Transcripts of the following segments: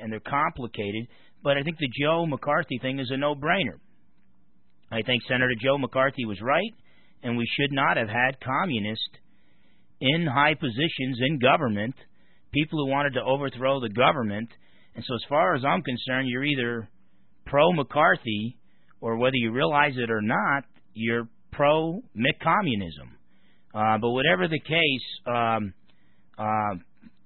and they're complicated. But I think the Joe McCarthy thing is a no-brainer. I think Senator Joe McCarthy was right, and we should not have had communists in high positions in government, people who wanted to overthrow the government. And so, as far as I'm concerned, you're either pro McCarthy, or whether you realize it or not, you're pro McCommunism. Uh, but whatever the case, um, uh,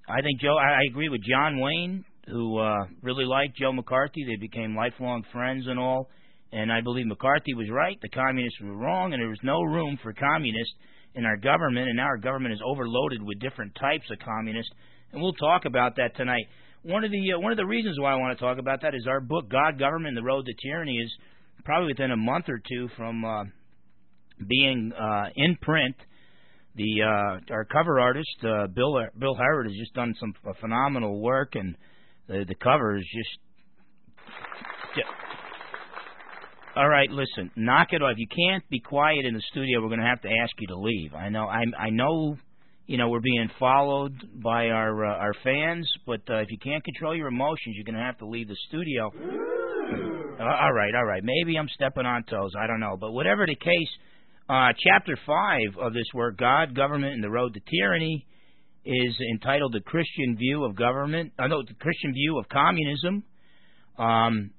I think Joe. I, I agree with John Wayne, who uh, really liked Joe McCarthy. They became lifelong friends and all. And I believe McCarthy was right. The communists were wrong, and there was no room for communists in our government. And now our government is overloaded with different types of communists. And we'll talk about that tonight. One of the uh, one of the reasons why I want to talk about that is our book, God, Government, and the Road to Tyranny, is probably within a month or two from uh, being uh, in print. The uh, our cover artist uh, Bill Bill Harrod has just done some phenomenal work, and the the cover is just. All right, listen, knock it off. You can't be quiet in the studio. We're going to have to ask you to leave. I know. I I know. You know we're being followed by our uh, our fans, but uh, if you can't control your emotions, you're going to have to leave the studio. Uh, all right, all right. Maybe I'm stepping on toes. I don't know, but whatever the case uh, chapter 5 of this work, God, Government, and the Road to Tyranny, is entitled The Christian View of Government. Uh, no, The Christian View of Communism. Um,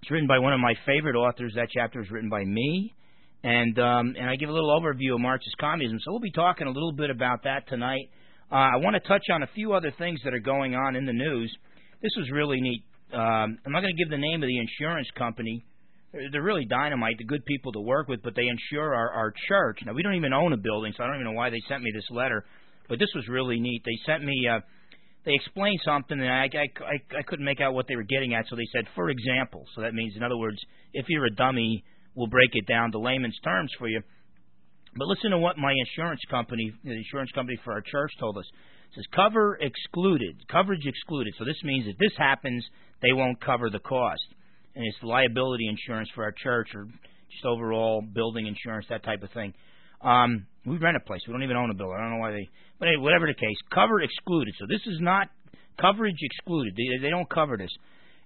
it's written by one of my favorite authors. That chapter is written by me. And um, and I give a little overview of Marxist communism. So we'll be talking a little bit about that tonight. Uh, I want to touch on a few other things that are going on in the news. This was really neat. Um, I'm not going to give the name of the insurance company they're really dynamite, the good people to work with, but they insure our, our church. Now, we don't even own a building, so I don't even know why they sent me this letter, but this was really neat. They sent me, uh, they explained something, and I, I, I, couldn't make out what they were getting at, so they said, for example. So that means, in other words, if you're a dummy, we'll break it down to layman's terms for you. But listen to what my insurance company, the insurance company for our church, told us. It says cover excluded, coverage excluded. So this means if this happens, they won't cover the cost and it's liability insurance for our church or just overall building insurance, that type of thing. Um, we rent a place. We don't even own a building. I don't know why they. But anyway, whatever the case, cover excluded. So this is not coverage excluded. They, they don't cover this.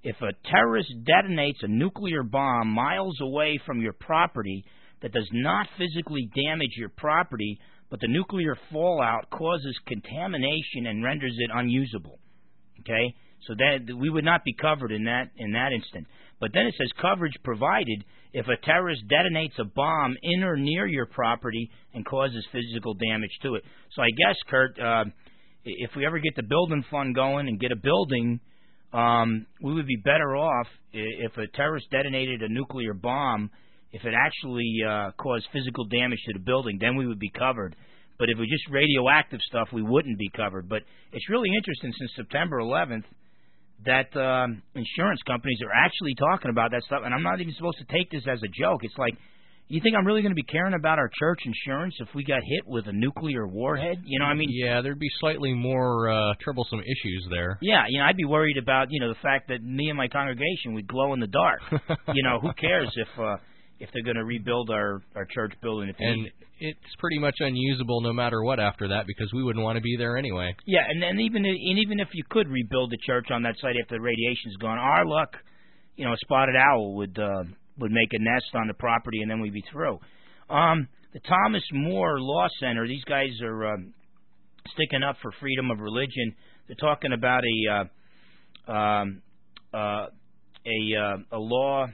If a terrorist detonates a nuclear bomb miles away from your property that does not physically damage your property, but the nuclear fallout causes contamination and renders it unusable. Okay, so that we would not be covered in that in that instant. But then it says coverage provided if a terrorist detonates a bomb in or near your property and causes physical damage to it. So I guess, Kurt, uh, if we ever get the building fund going and get a building, um, we would be better off if a terrorist detonated a nuclear bomb. If it actually uh, caused physical damage to the building, then we would be covered. But if it was just radioactive stuff, we wouldn't be covered. But it's really interesting since September 11th that um, insurance companies are actually talking about that stuff, and I'm not even supposed to take this as a joke. It's like, you think I'm really going to be caring about our church insurance if we got hit with a nuclear warhead? You know, I mean, yeah, there'd be slightly more uh, troublesome issues there. Yeah, you know, I'd be worried about you know the fact that me and my congregation would glow in the dark. you know, who cares if uh, if they're going to rebuild our our church building. If and it's pretty much unusable no matter what after that because we wouldn't want to be there anyway. Yeah, and then even and even if you could rebuild the church on that site after the radiation's gone, our luck, you know, a spotted owl would uh, would make a nest on the property and then we'd be through. Um, the Thomas More Law Center, these guys are um, sticking up for freedom of religion. They're talking about a uh, um, uh, a uh, a law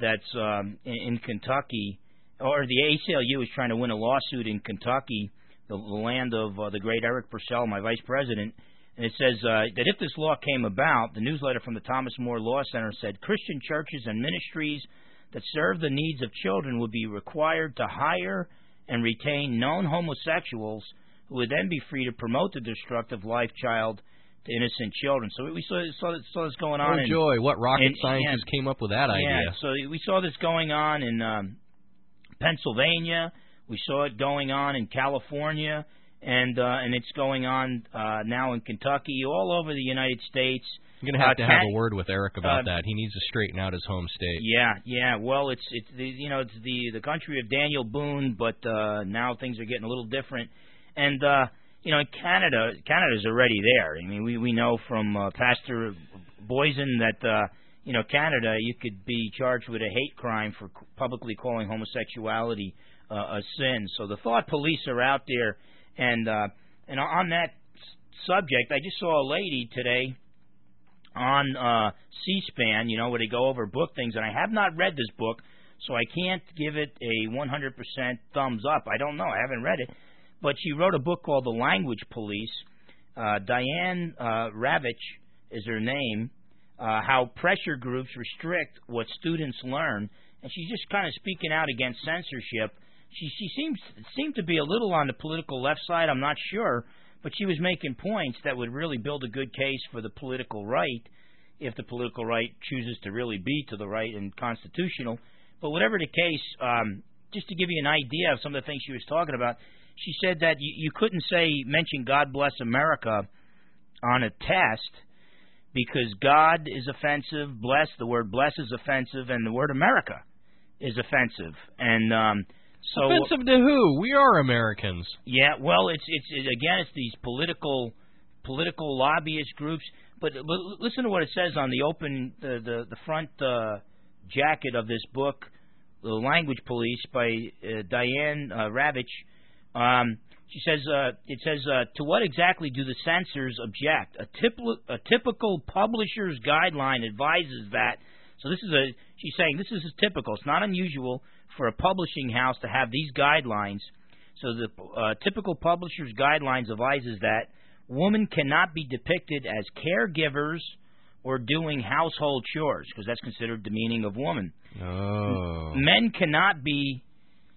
that's um, in, in Kentucky, or the ACLU is trying to win a lawsuit in Kentucky, the, the land of uh, the great Eric Purcell, my vice president. And it says uh, that if this law came about, the newsletter from the Thomas More Law Center said Christian churches and ministries that serve the needs of children would be required to hire and retain known homosexuals who would then be free to promote the destructive life child to innocent children. So we saw saw, saw this going on. Oh in, joy! What rocket in, scientists came up with that yeah, idea? So we saw this going on in um, Pennsylvania. We saw it going on in California, and uh, and it's going on uh, now in Kentucky, all over the United States. You're gonna have uh, to have a word with Eric about uh, that. He needs to straighten out his home state. Yeah, yeah. Well, it's it's the you know it's the the country of Daniel Boone, but uh, now things are getting a little different, and uh, you know, in Canada, Canada's already there. I mean, we we know from uh, Pastor Boysen that uh, you know Canada, you could be charged with a hate crime for publicly calling homosexuality uh, a sin. So the thought police are out there, and uh, and on that subject, I just saw a lady today on uh, C-SPAN, you know, where they go over book things, and I have not read this book, so I can't give it a 100% thumbs up. I don't know. I haven't read it, but she wrote a book called The Language Police. Uh, Diane uh, Ravitch is her name. Uh, how pressure groups restrict what students learn, and she's just kind of speaking out against censorship. She she seems seemed to be a little on the political left side. I'm not sure, but she was making points that would really build a good case for the political right if the political right chooses to really be to the right and constitutional. But whatever the case, um, just to give you an idea of some of the things she was talking about, she said that you, you couldn't say mention God bless America on a test because God is offensive, bless the word bless is offensive, and the word America is offensive. And um, so Offensive to who? We are Americans. yeah, well, it's it's it, again, it's these political political lobbyist groups. But, but listen to what it says on the open the the, the front uh, jacket of this book, "The Language Police" by uh, Diane uh, Ravitch. Um, she says uh, it says uh, to what exactly do the censors object? A, tip, a typical publisher's guideline advises that. So this is a she's saying this is typical. It's not unusual for a publishing house to have these guidelines. So the uh, typical publisher's guidelines advises that women cannot be depicted as caregivers or doing household chores because that's considered demeaning of woman. Oh. Men cannot be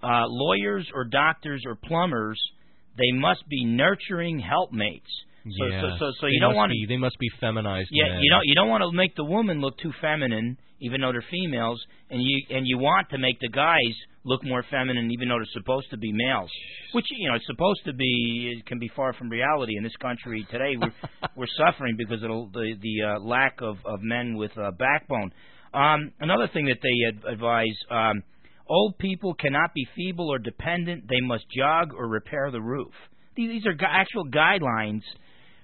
uh, lawyers or doctors or plumbers. They must be nurturing helpmates. So, yeah. so, so, so They you don't want to. They must be feminized. yeah, men. you don't you don't want to make the woman look too feminine, even though they're females, and you and you want to make the guys look more feminine, even though they're supposed to be males. Which you know, it's supposed to be it can be far from reality in this country today. We're we're suffering because of the the uh, lack of of men with uh, backbone. Um, another thing that they ad- advise. Um, Old people cannot be feeble or dependent. They must jog or repair the roof. These, these are gu- actual guidelines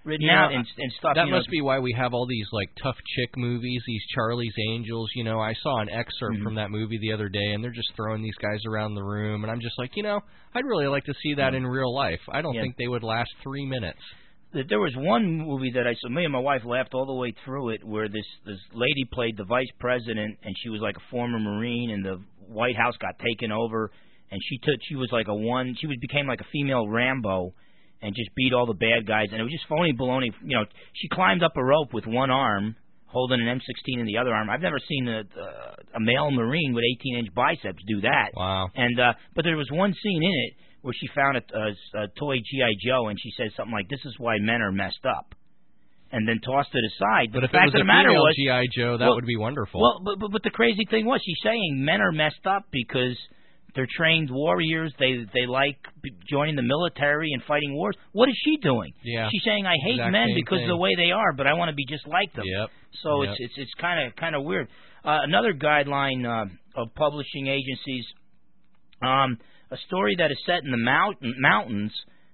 written out and, and stuff. That you know, must be why we have all these like tough chick movies, these Charlie's Angels. You know, I saw an excerpt Mhm. from that movie the other day, and they're just throwing these guys around the room, and I'm just like, you know, I'd really like to see that in real life. I don't Yeah. think they would last three minutes. That there was one movie that I saw. Me and my wife laughed all the way through it, where this this lady played the vice president, and she was like a former marine, and the White House got taken over, and she took she was like a one. She was became like a female Rambo, and just beat all the bad guys, and it was just phony baloney. You know, she climbed up a rope with one arm. Holding an M16 in the other arm. I've never seen a, a male Marine with 18-inch biceps do that. Wow. And uh, but there was one scene in it where she found a, a, a toy GI Joe, and she said something like, "This is why men are messed up," and then tossed it aside. But the if it fact was of a the matter was, GI Joe, that Well- would be wonderful. well, but, but but the crazy thing was, she's saying men are messed up because they're trained warriors. They they like joining the military and fighting wars. What is she doing? yeah. She's saying, "I hate Exact men because of the way they are, but I want to be just like them." Yep. So Yep. it's it's it's kind of kind of weird. Uh, another guideline uh, of publishing agencies, um, a story that is set in the mountain, mountains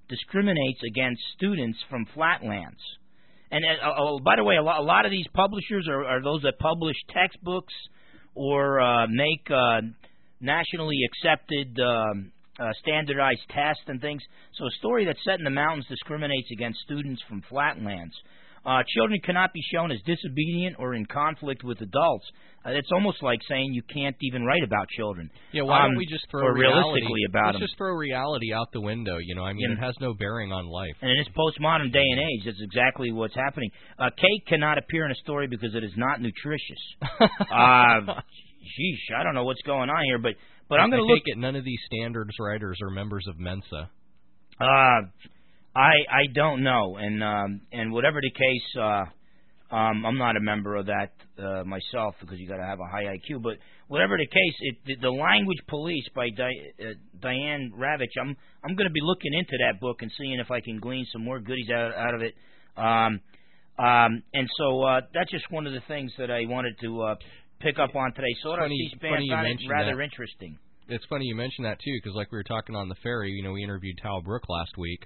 discriminates against students from flatlands. And uh, oh, by the way, a lot, a lot of these publishers are, are those that publish textbooks or uh, make uh, nationally accepted um, uh, standardized tests and things. So a story that's set in the mountains discriminates against students from flatlands. Uh, children cannot be shown as disobedient or in conflict with adults. Uh, it's almost like saying you can't even write about children. Yeah, why um, don't we just throw reality, realistically about let's them. just throw reality out the window, you know. I mean, Yeah. it has no bearing on life. And in this postmodern day and age, that's exactly what's happening. Uh, cake cannot appear in a story because it is not nutritious. uh, sheesh, I don't know what's going on here, but but I'm going to look. at none of these standards writers are members of Mensa. Uh, I I don't know, and um, and whatever the case, uh, um, I'm not a member of that uh, myself because you got to have a high IQ. But whatever the case, it, the, the Language Police by Di, uh, Diane Ravitch. I'm I'm going to be looking into that book and seeing if I can glean some more goodies out out of it. Um, um, and so uh, that's just one of the things that I wanted to uh, pick up on today. So Funny- C-SPAN funny you found it rather that. interesting. It's funny you mentioned that too, because like we were talking on the ferry, you know, we interviewed Tal Brooke last week,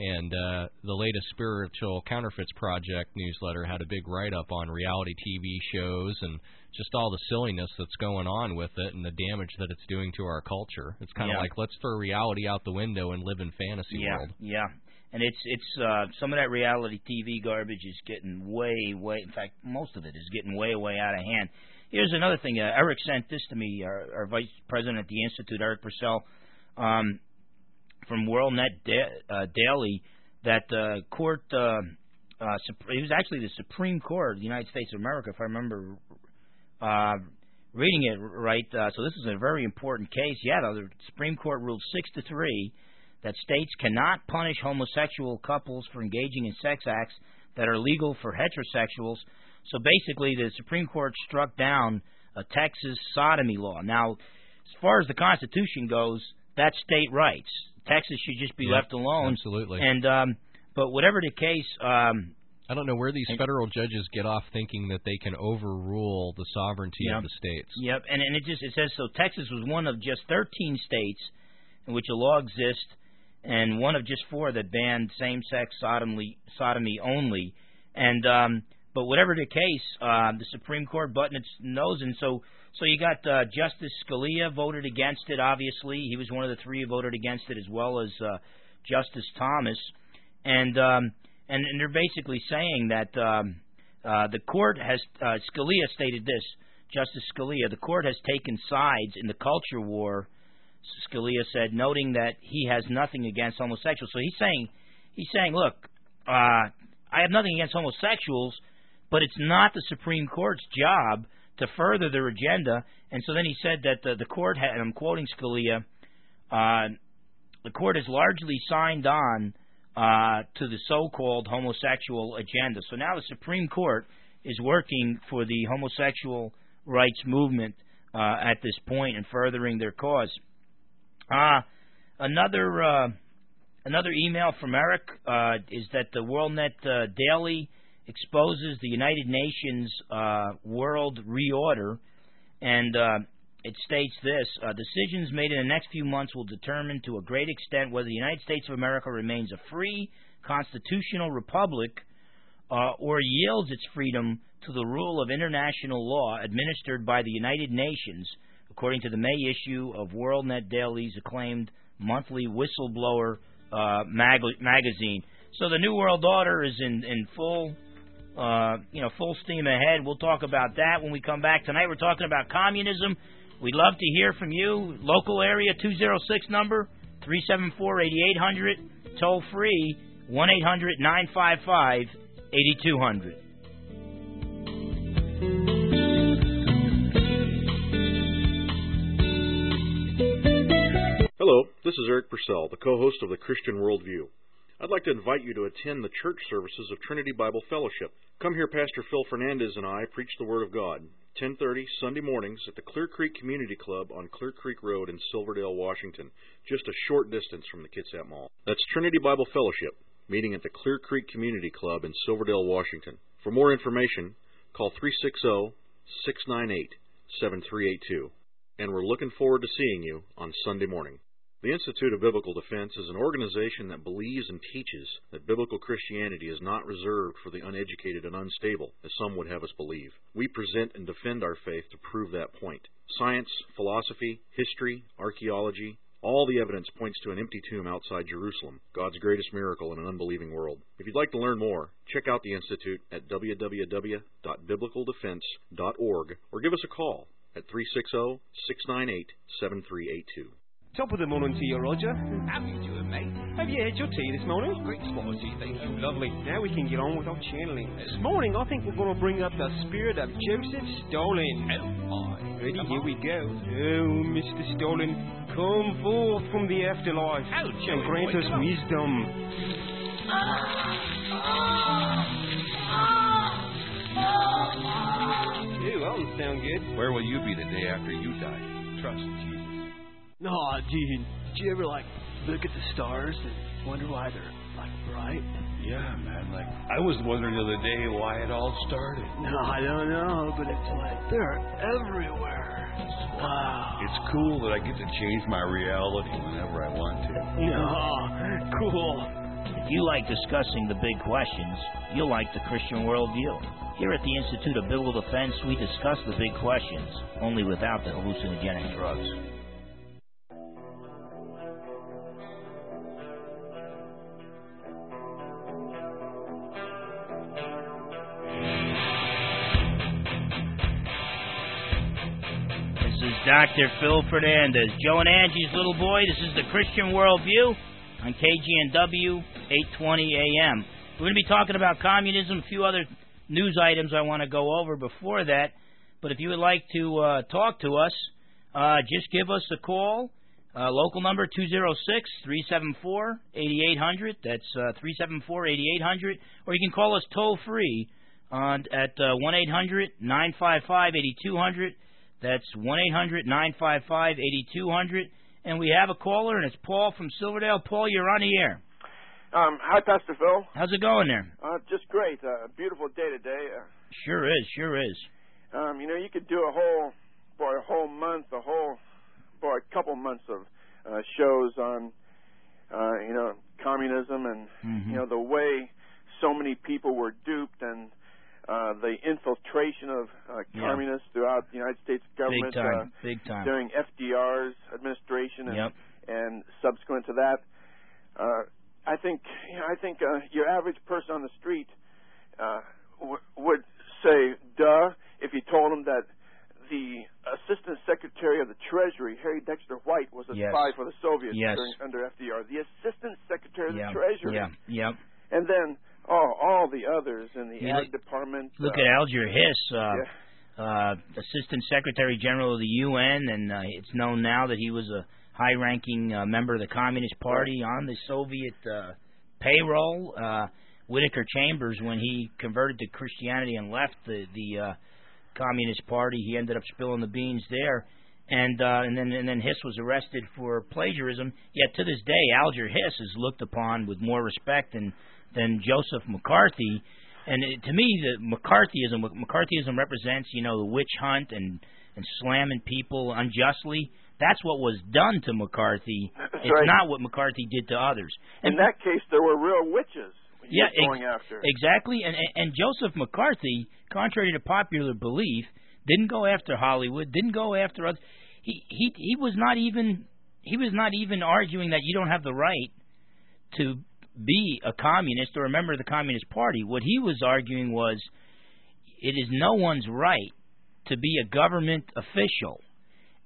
And uh, the latest Spiritual Counterfeits Project newsletter had a big write up on reality TV shows and just all the silliness that's going on with it and the damage that it's doing to our culture. It's kind of Yeah. like let's throw reality out the window and live in fantasy yeah, world. yeah. And it's it's uh some of that reality TV garbage is getting way way in fact most of it is getting way way out of hand. Here's another thing. Uh, Eric sent this to me. Our, our vice president at the institute, Eric Purcell, um, from WorldNet da- uh, Daily, that uh, court. Uh, uh, it was actually the Supreme Court of the United States of America, if I remember uh, reading it right. Uh, so this is a very important case. Yeah, the Supreme Court ruled six to three that states cannot punish homosexual couples for engaging in sex acts that are legal for heterosexuals. So basically, the Supreme Court struck down a Texas sodomy law. Now, as far as the Constitution goes, that's state rights. Texas should just be Yeah, left alone. Absolutely. And um, but whatever the case, um, I don't know where these federal judges get off thinking that they can overrule the sovereignty Yeah. of the states. Yep, and and it just it says so. Texas was one of just 13 states in which a law exists, and one of just four that banned same-sex sodomy sodomy only. And um, but whatever the case, uh, the Supreme Court buttoned its nose, and so so you got uh, Justice Scalia voted against it. Obviously, he was one of the three who voted against it, as well as uh, Justice Thomas, and um, and and they're basically saying that. Um, uh, the court has uh, Scalia stated this. Justice Scalia, the court has taken sides in the culture war. Scalia said, noting that he has nothing against homosexuals. So he's saying, he's saying, look, uh, I have nothing against homosexuals, but it's not the Supreme Court's job to further their agenda. And so then he said that the, the court, had, and I'm quoting Scalia, uh, the court has largely signed on uh, to the so-called homosexual agenda. So now the Supreme Court is working for the homosexual rights movement uh, at this point and furthering their cause. Uh, another uh, another email from Eric uh, is that the WorldNet uh, Daily exposes the United Nations uh, World Reorder, and uh, it states this: uh, decisions made in the next few months will determine to a great extent whether the United States of America remains a free constitutional republic uh, or yields its freedom to the rule of international law administered by the United Nations, according to the May issue of WorldNet Daily's acclaimed monthly whistleblower uh, mag- magazine. So the New World Order is in in full. Uh, you know, full steam ahead. We'll talk about that when we come back tonight. We're talking about communism. We'd love to hear from you. Local area 206 number 374 8800. Toll free 1 800 955 8200. Hello, this is Eric Purcell, the co-host of the Christian Worldview. I'd like to invite you to attend the church services of Trinity Bible Fellowship. Come hear Pastor Phil Fernandes and I preach the Word of God. 10:30 Sunday mornings at the Clear Creek Community Club on Clear Creek Road in Silverdale, Washington, just a short distance from the Kitsap Mall. That's Trinity Bible Fellowship, meeting at the Clear Creek Community Club in Silverdale, Washington. For more information, call 360-698-7382. And we're looking forward to seeing you on Sunday morning. The Institute of Biblical Defense is an organization that believes and teaches that biblical Christianity is not reserved for the uneducated and unstable, as some would have us believe. We present and defend our faith to prove that point. Science, philosophy, history, archaeology, all the evidence points to an empty tomb outside Jerusalem, God's greatest miracle in an unbelieving world. If you'd like to learn more, check out the Institute at www.biblicaldefense.org or give us a call at 360 698 7382. Top of the morning to you, Roger. How are you doing, mate? Have you had your tea this morning? Great spot of tea, thank you. Lovely. Now we can get on with our channeling. This morning, I think we're going to bring up the spirit of Joseph Stalin. Oh, my. Ready? Come Here on. we go. Oh, Mr. Stalin, come forth from the afterlife Oh, and grant boy, us wisdom. Ew, that doesn't sound good. Where will you be the day after you die? Trust Jesus. Aw, dude, did you ever like look at the stars and wonder why they're like bright? Yeah, man. Like I was wondering the other day why it all started. No, I don't know, but it's like they're everywhere. Wow. It's cool that I get to change my reality whenever I want to. No, cool. If you like discussing the big questions, you'll like the Christian worldview. Here at the Institute of Biblical Defense, we discuss the big questions, only without the hallucinogenic drugs. Dr. Phil Fernandes, Joe and Angie's little boy. This is the Christian Worldview on KGNW 820 AM. We're going to be talking about communism, a few other news items I want to go over before that. But if you would like to uh, talk to us, uh, just give us a call. Uh, local number 206 374 8800. That's uh, 374 8800. Or you can call us toll free on at uh, 1 800 955 8200. That's 1 800 955 8200. And we have a caller, and it's Paul from Silverdale. Paul, you're on the air. Um, hi, Pastor Phil. How's it going there? Uh, just great. Uh, beautiful day today. Uh, Sure is, sure is. um, you know, you could do a whole, boy, a whole month, a whole, boy, a couple months of uh, shows on, uh, you know, communism and Mhm. you know the way so many people were duped and uh, the infiltration of uh, Yeah. communists throughout the United States government big uh, big time. during FDR's administration and Yep. and subsequent to that, uh, I think you know, I think uh, your average person on the street uh, w- would say, "Duh," if you told them that the Assistant Secretary of the Treasury, Harry Dexter White, was a Yes. spy for the Soviets Yes. during, under FDR. The Assistant Secretary of yeah, the Treasury, yeah, yeah. and then oh, all the others in the You Ag look- Department. Look uh, at Alger Hiss, uh, yeah. uh, Assistant Secretary General of the UN, and uh, it's known now that he was a high-ranking uh, member of the Communist Party on the Soviet uh, payroll. Uh, Whittaker Chambers, when he converted to Christianity and left the the uh, Communist Party, he ended up spilling the beans there. And uh, and then and then Hiss was arrested for plagiarism. Yet to this day, Alger Hiss is looked upon with more respect than than Joseph McCarthy. And it, to me, the McCarthyism McCarthyism represents, you know, the witch hunt and and slamming people unjustly. That's what was done to McCarthy. That's it's right. not what McCarthy did to others. In that case, there were real witches. he Yeah, was going after. Exactly, and and- and Joseph McCarthy, contrary to popular belief, didn't go after Hollywood, didn't go after others. He he he was not even he was not even arguing that you don't have the right to be a communist or a member of the Communist Party. What he was arguing was it is no one's right to be a government official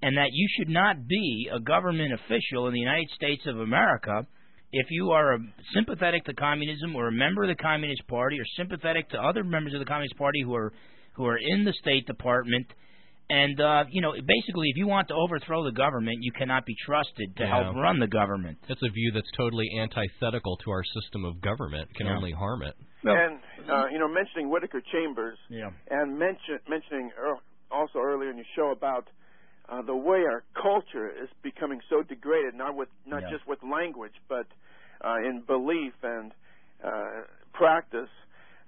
and that you should not be a government official in the United States of America if you are a, sympathetic to communism or a member of the Communist Party or sympathetic to other members of the Communist Party who are who are in the State Department and uh, you know basically if you want to overthrow the government you cannot be trusted to Yeah. help run the government. That's a view that's totally antithetical to our system of government. Can Yeah. only harm it. and uh, you know, mentioning Whittaker Chambers Yeah. and mention, mentioning ear- also earlier in your show about uh, the way our culture is becoming so degraded, not with not Yeah. just with language, but uh, in belief and uh, practice.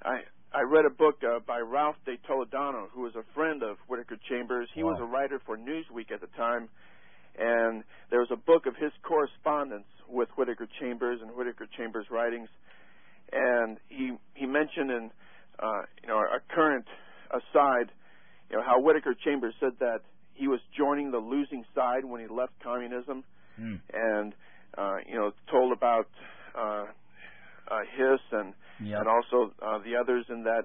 I I read a book uh, by Ralph De Toledano, who was a friend of Whittaker Chambers. He was a writer for Newsweek at the time, and there was a book of his correspondence with Whittaker Chambers and Whittaker Chambers' writings, and he he mentioned in uh, you know a current aside, you know how Whittaker Chambers said that he was joining the losing side when he left communism, Mm. and uh, you know told about uh, uh, Hiss and Yeah. and also uh, the others in that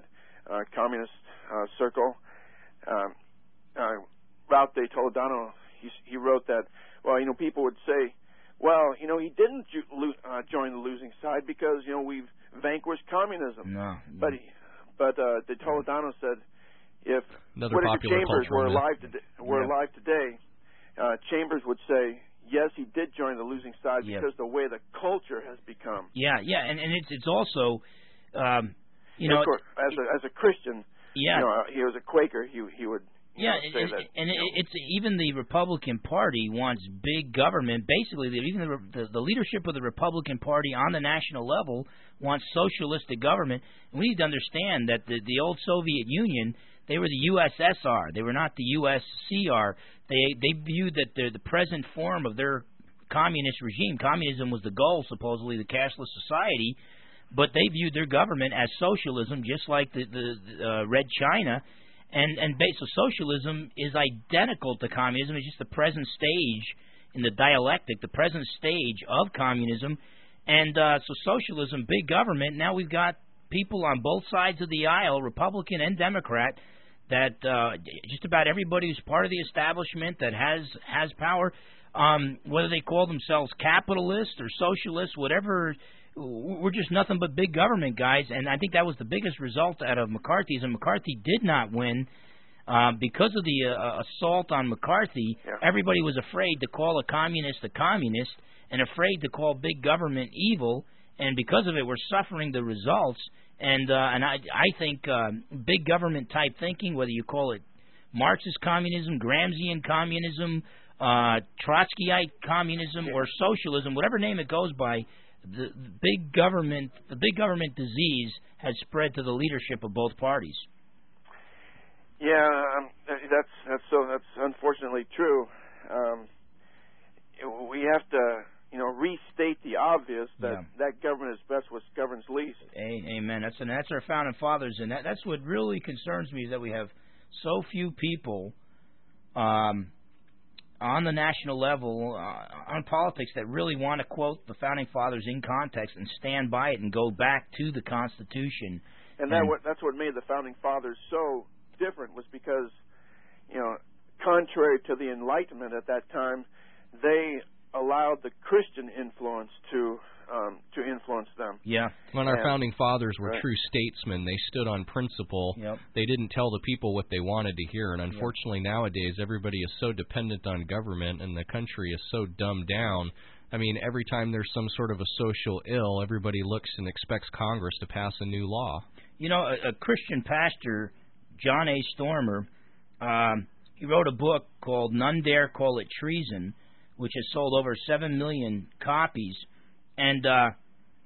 uh, communist uh, circle. Um, uh, Ralph De Toledano he he wrote that well you know people would say well you know he didn't ju- lo- uh, join the losing side because you know we've vanquished communism No. but he, but uh, De Toledano said if Another Whittaker popular Chambers were alive today, were Yeah. alive today, uh, Chambers would say yes, he did join the losing side Yeah. because the way the culture has become. Yeah, yeah, and and it's it's also um you know of course, as a as a Christian, yeah. you know, he was a Quaker. He he would Yeah, know, and, that. and it's even the Republican Party wants big government. Basically, even the, the the leadership of the Republican Party on the national level wants socialistic government. And we need to understand that the the old Soviet Union, they were the USSR. They were not the USCR. They they viewed that the the present form of their communist regime. Communism was the goal, supposedly, the cashless society, but they viewed their government as socialism, just like the the uh, Red China, and and of socialism is identical to communism. It's just the present stage in the dialectic, the present stage of communism, and uh, so socialism, big government. Now we've got people on both sides of the aisle, Republican and Democrat, that uh, just about everybody who's part of the establishment that has has power, um, whether they call themselves capitalist or socialist, whatever. We're just nothing but big government guys, and I think that was the biggest result out of McCarthy's. And McCarthy did not win uh, because of the uh, assault on McCarthy. Yeah. Everybody was afraid to call a communist a communist, and afraid to call big government evil. And because of it, we're suffering the results and uh, and I I think uh, big government type thinking, whether you call it Marxist communism, Gramscian communism, uh, Trotskyite communism, or socialism, whatever name it goes by, the, the big government the big government disease has spread to the leadership of both parties. Yeah, um, that's that's so that's unfortunately true. Um, we have to you know, restate the obvious that Yeah. that government is best what governs least. Amen. That's and that's our founding fathers, and that, that's what really concerns me is that we have so few people um, on the national level uh, on politics that really want to quote the founding fathers in context and stand by it and go back to the Constitution. And that And- what that's what made the founding fathers so different was because, you know, contrary to the Enlightenment at that time, they allowed the Christian influence to um, to influence them. Yeah. When our Yeah. founding fathers were Right. true statesmen, they stood on principle. Yep. They didn't tell the people what they wanted to hear. And unfortunately, nowadays, everybody is so dependent on government and the country is so dumbed down. I mean, every time there's some sort of a social ill, everybody looks and expects Congress to pass a new law. You know, a, a Christian pastor, John A. Stormer, um, he wrote a book called None Dare Call It Treason, which has sold over 7 million copies. And uh,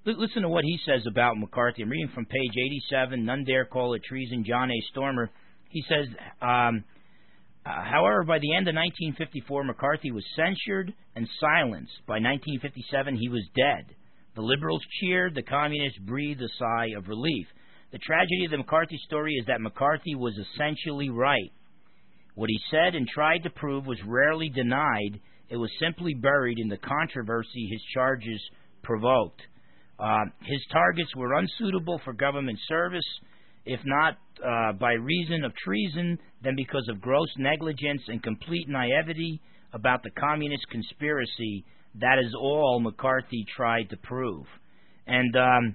li- listen to what he says about McCarthy. I'm reading from page 87, None Dare Call It Treason, John A. Stormer. He says, um, uh, however, by the end of 1954, McCarthy was censured and silenced. By 1957, he was dead. The liberals cheered, the communists breathed a sigh of relief. The tragedy of the McCarthy story is that McCarthy was essentially right. What he said and tried to prove was rarely denied, it was simply buried in the controversy his charges provoked. Uh, his targets were unsuitable for government service, if not uh, by reason of treason, then because of gross negligence and complete naivety about the communist conspiracy. That is all McCarthy tried to prove. And um,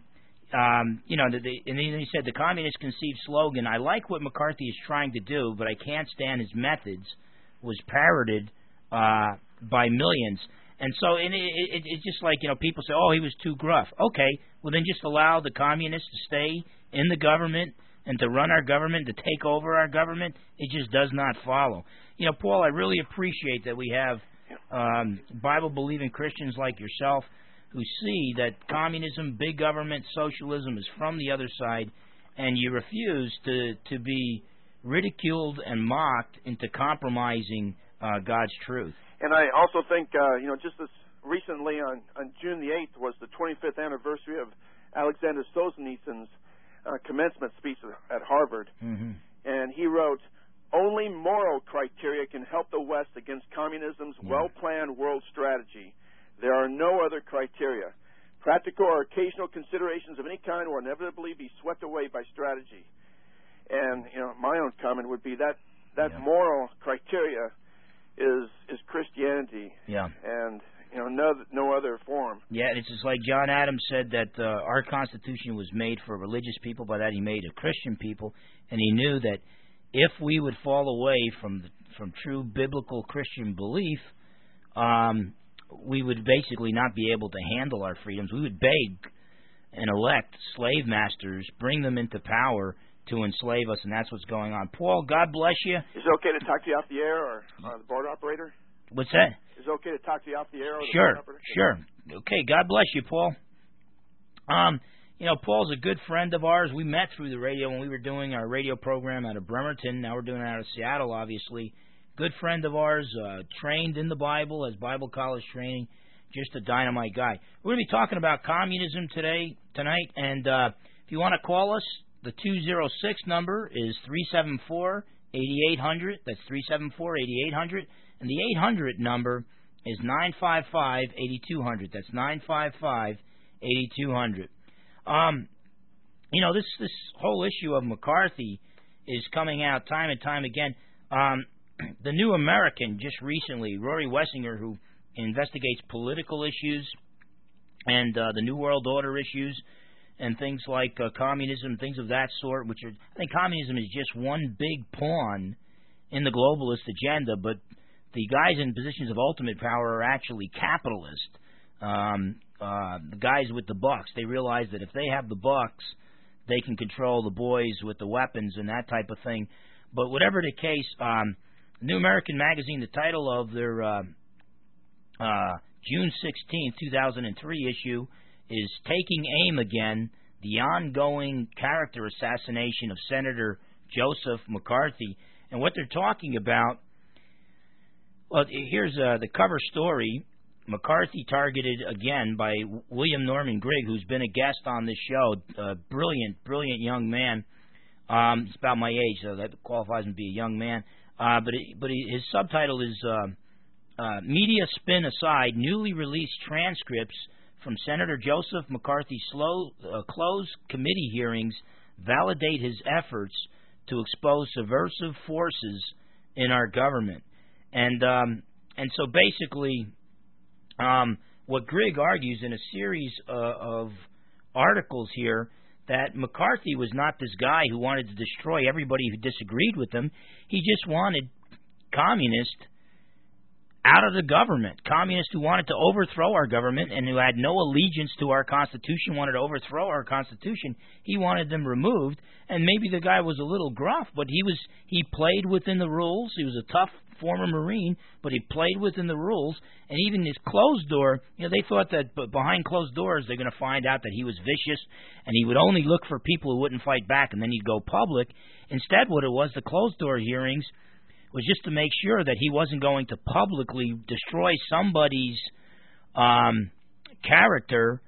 um, you know, the, the, and he said the communist conceived slogan. I like what McCarthy is trying to do, but I can't stand his methods. Was parroted uh, by millions, and so and it, it, it's just like you know people say, oh, he was too gruff. Okay, well then just allow the communists to stay in the government and to run our government, to take over our government. It just does not follow. You know, Paul, I really appreciate that we have um, Bible believing Christians like yourself who see that communism, big government, socialism is from the other side, and you refuse to to be ridiculed and mocked into compromising uh, God's truth. And I also think, uh, you know, just this recently on, on June the 8th was the 25th anniversary of Alexander Solzhenitsyn's uh, commencement speech at Harvard. Mm-hmm. And he wrote, only moral criteria can help the West against communism's Yeah. well planned world strategy. There are no other criteria. Practical or occasional considerations of any kind will inevitably be swept away by strategy. And you know, my own comment would be that that Yeah. moral criteria is is Christianity, Yeah. and you know, no no other form. Yeah, and it's just like John Adams said that uh, our Constitution was made for religious people. By that, he made a Christian people, and he knew that if we would fall away from the, from true biblical Christian belief, um, we would basically not be able to handle our freedoms. We would beg and elect slave masters, bring them into power to enslave us, and that's what's going on. Paul, God bless you. Is it okay to talk to you off the air or uh, the board operator? What's that? Is it okay to talk to you off the air or the Sure, sure. Okay, God bless you, Paul. Um, you know, Paul's a good friend of ours. We met through the radio when we were doing our radio program out of Bremerton. Now we're doing it out of Seattle, obviously. Good friend of ours, uh, trained in the Bible, has Bible college training. just a dynamite guy. We're going to be talking about communism today, tonight, and uh, if you want to call us, the 206 number is 374 8800. That's 374 8800. And the 800 number is 955 8200. That's 955 8200. Um, you know, this, this whole issue of McCarthy is coming out time and time again. Um, the New American just recently, Rory Wessinger, who investigates political issues and uh, the New World Order issues and things like uh, communism, things of that sort. Which are, I think communism is just one big pawn in the globalist agenda, but the guys in positions of ultimate power are actually capitalist. Um, uh, the guys with the bucks, they realize that if they have the bucks, they can control the boys with the weapons and that type of thing. But whatever the case, um, New American Magazine, the title of their uh, uh, June 16, 2003 issue is Taking Aim Again The Ongoing Character Assassination of Senator Joseph McCarthy. And what they're talking about, well, here's uh, the cover story. McCarthy targeted again by William Norman Grigg, who's been a guest on this show. A brilliant, brilliant young man. Um, he's about my age, so that qualifies him to be a young man. Uh, but it, but he, his subtitle is uh, uh, "Media Spin Aside: Newly Released Transcripts from Senator Joseph McCarthy's slow, uh, closed committee hearings validate his efforts to expose subversive forces in our government." And um, and so basically, um, what Grigg argues in a series uh, of articles here that McCarthy was not this guy who wanted to destroy everybody who disagreed with him. He just wanted communists out of the government. Communists who wanted to overthrow our government and who had no allegiance to our Constitution, wanted to overthrow our Constitution. He wanted them removed. And maybe the guy was a little gruff, but he was he played within the rules. He was a tough former Marine, but he played within the rules. And even his closed door, you know, they thought that behind closed doors they're going to find out that he was vicious and he would only look for people who wouldn't fight back, and then he'd go public. Instead, what it was, the closed door hearings was just to make sure that he wasn't going to publicly destroy somebody's um, character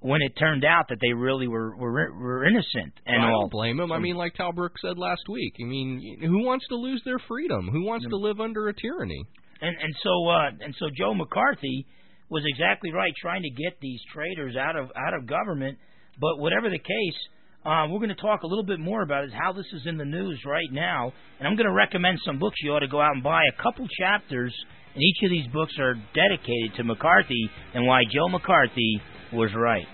when it turned out that they really were were, were innocent and I don't blame him. I mean, like Tal Brooks said last week. I mean, who wants to lose their freedom? Who wants to live under a tyranny? And and so uh, and so Joe McCarthy was exactly right, trying to get these traitors out of out of government. But whatever the case, uh, we're going to talk a little bit more about how this is in the news right now, and I'm going to recommend some books you ought to go out and buy. A couple chapters, and each of these books are dedicated to McCarthy and why Joe McCarthy was right.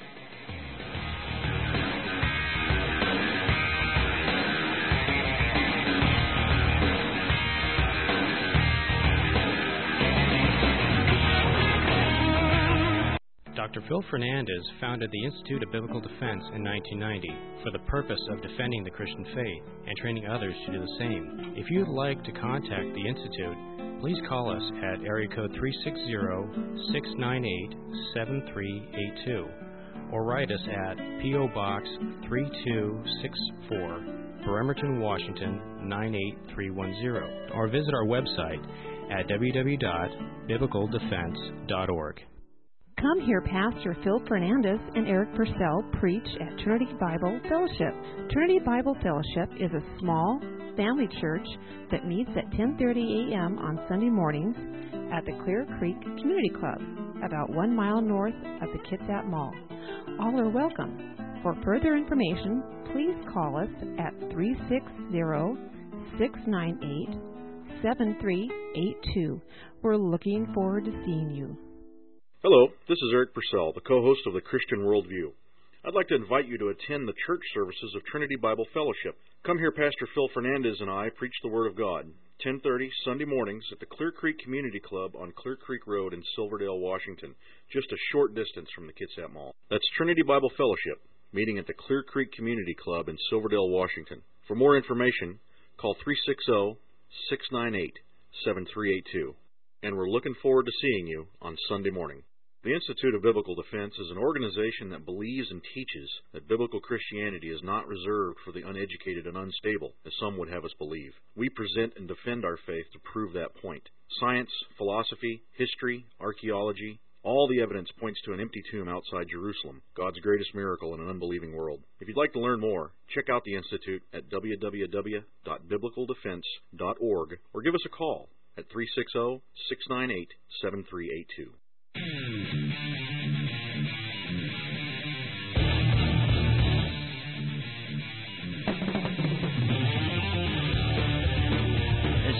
Dr. Phil Fernandes founded the Institute of Biblical Defense in 1990 for the purpose of defending the Christian faith and training others to do the same. If you would like to contact the Institute, please call us at area code 360-698-7382 or write us at P.O. Box 3264, Bremerton, Washington 98310 or visit our website at www.biblicaldefense.org. Come hear Pastor Phil Fernandes and Eric Purcell preach at Trinity Bible Fellowship. Trinity Bible Fellowship is a small family church that meets at 10:30 a.m. on Sunday mornings at the Clear Creek Community Club, about 1 mile north of the Kitsap Mall. All are welcome. For further information, please call us at 360-698-7382. We're looking forward to seeing you. Hello, this is Eric Purcell, the co-host of the Christian Worldview. I'd like to invite you to attend the church services of Trinity Bible Fellowship. Come here, Pastor Phil Fernandes and I preach the Word of God. 10:30 Sunday mornings at the Clear Creek Community Club on Clear Creek Road in Silverdale, Washington, just a short distance from the Kitsap Mall. That's Trinity Bible Fellowship, meeting at the Clear Creek Community Club in Silverdale, Washington. For more information, call 360-698-7382. And we're looking forward to seeing you on Sunday morning. The Institute of Biblical Defense is an organization that believes and teaches that biblical Christianity is not reserved for the uneducated and unstable, as some would have us believe. We present and defend our faith to prove that point. Science, philosophy, history, archaeology, All the evidence points to an empty tomb outside Jerusalem, God's greatest miracle in an unbelieving world. If you'd like to learn more, check out the Institute at www.biblicaldefense.org or give us a call at 360 698 7382.